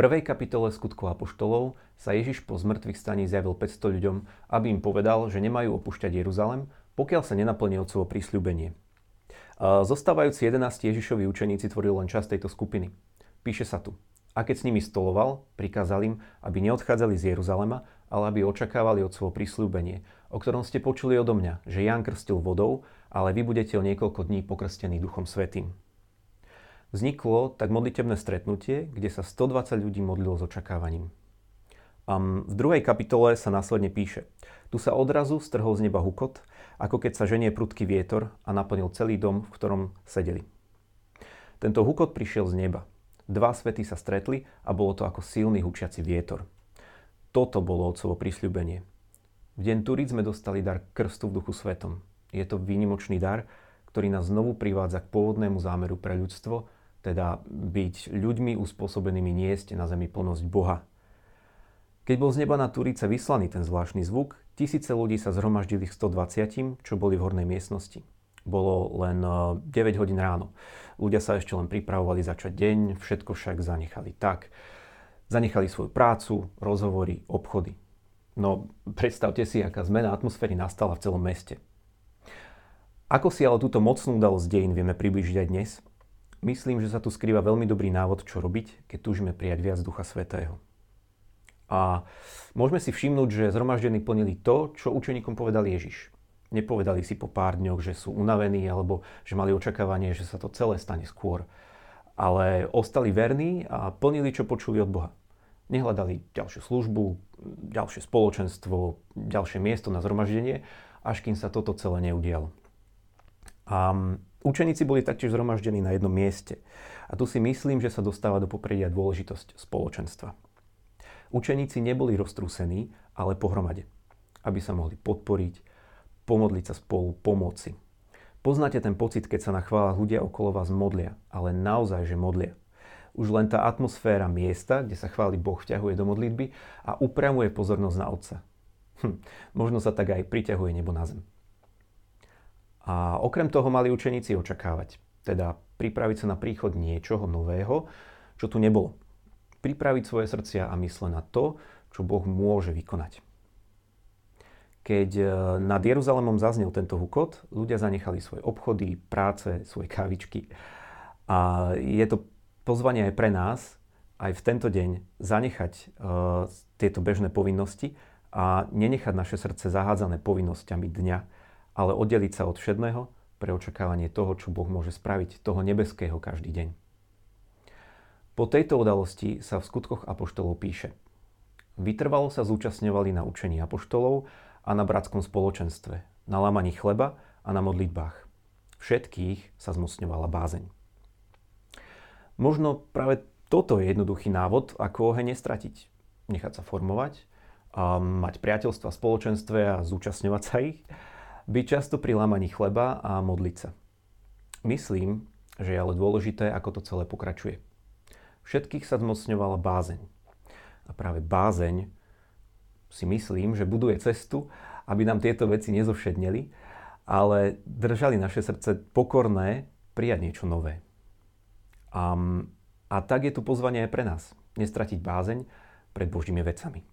prvej kapitole skutkov apoštolov sa Ježiš po zmrtvých staní zjavil 500 ľuďom, aby im povedal, že nemajú opúšťať Jeruzalem, pokiaľ sa nenaplní otcovo prísľubenie. Zostávajúci 11 Ježišovi učeníci tvorili len časť tejto skupiny. Píše sa tu. A keď s nimi stoloval, prikázal im, aby neodchádzali z Jeruzalema, ale aby očakávali od svojho prísľubenie, o ktorom ste počuli odo mňa, že Ján krstil vodou, ale vy budete o niekoľko dní pokrstení Duchom Svetým. Vzniklo tak modlitebné stretnutie, kde sa 120 ľudí modlilo s očakávaním. Um, v druhej kapitole sa následne píše. Tu sa odrazu strhol z neba hukot ako keď sa ženie prudký vietor a naplnil celý dom, v ktorom sedeli. Tento hukot prišiel z neba. Dva svety sa stretli a bolo to ako silný hučiaci vietor. Toto bolo otcovo prísľubenie. V deň Turíc sme dostali dar krstu v duchu svetom. Je to výnimočný dar, ktorý nás znovu privádza k pôvodnému zámeru pre ľudstvo, teda byť ľuďmi uspôsobenými niesť na zemi plnosť Boha. Keď bol z neba na Turice vyslaný ten zvláštny zvuk, Tisíce ľudí sa zhromaždili v 120, čo boli v hornej miestnosti. Bolo len 9 eh, hodín ráno. Ľudia sa ešte len pripravovali začať deň, všetko však zanechali tak. Zanechali svoju prácu, rozhovory, obchody. No predstavte si, aká zmena atmosféry nastala v celom meste. Ako si ale túto mocnú udalosť dejín vieme približiť aj dnes? Myslím, že sa tu skrýva veľmi dobrý návod, čo robiť, keď túžime prijať viac Ducha Svetého. A môžeme si všimnúť, že zhromaždení plnili to, čo učeníkom povedal Ježiš. Nepovedali si po pár dňoch, že sú unavení alebo že mali očakávanie, že sa to celé stane skôr. Ale ostali verní a plnili, čo počuli od Boha. Nehľadali ďalšiu službu, ďalšie spoločenstvo, ďalšie miesto na zhromaždenie, až kým sa toto celé neudialo. A učeníci boli taktiež zhromaždení na jednom mieste. A tu si myslím, že sa dostáva do popredia dôležitosť spoločenstva. Učeníci neboli roztrúsení, ale pohromade, aby sa mohli podporiť, pomodliť sa spolu, pomoci. Poznáte ten pocit, keď sa na chválach ľudia okolo vás modlia, ale naozaj, že modlia. Už len tá atmosféra miesta, kde sa chváli Boh, vťahuje do modlitby a upriamuje pozornosť na Otca. Hm, možno sa tak aj priťahuje nebo na zem. A okrem toho mali učeníci očakávať, teda pripraviť sa na príchod niečoho nového, čo tu nebolo pripraviť svoje srdcia a mysle na to, čo Boh môže vykonať. Keď e, nad Jeruzalémom zaznel tento hukot, ľudia zanechali svoje obchody, práce, svoje kávičky. A je to pozvanie aj pre nás, aj v tento deň, zanechať uh, tieto bežné povinnosti a nenechať naše srdce zahádzané povinnosťami dňa, ale oddeliť sa od všetného pre očakávanie toho, čo Boh môže spraviť, toho nebeského každý deň. Po tejto udalosti sa v skutkoch apoštolov píše. Vytrvalo sa zúčastňovali na učení apoštolov a na bratskom spoločenstve, na lámaní chleba a na modlitbách. Všetkých sa zmocňovala bázeň. Možno práve toto je jednoduchý návod, ako oheň nestratiť. Nechať sa formovať, a mať priateľstva v spoločenstve a zúčastňovať sa ich, byť často pri lámaní chleba a modliť sa. Myslím, že je ale dôležité, ako to celé pokračuje. Všetkých sa zmocňovala bázeň. A práve bázeň si myslím, že buduje cestu, aby nám tieto veci nezovšedneli, ale držali naše srdce pokorné prijať niečo nové. A, a tak je tu pozvanie aj pre nás. Nestratiť bázeň pred Božími vecami.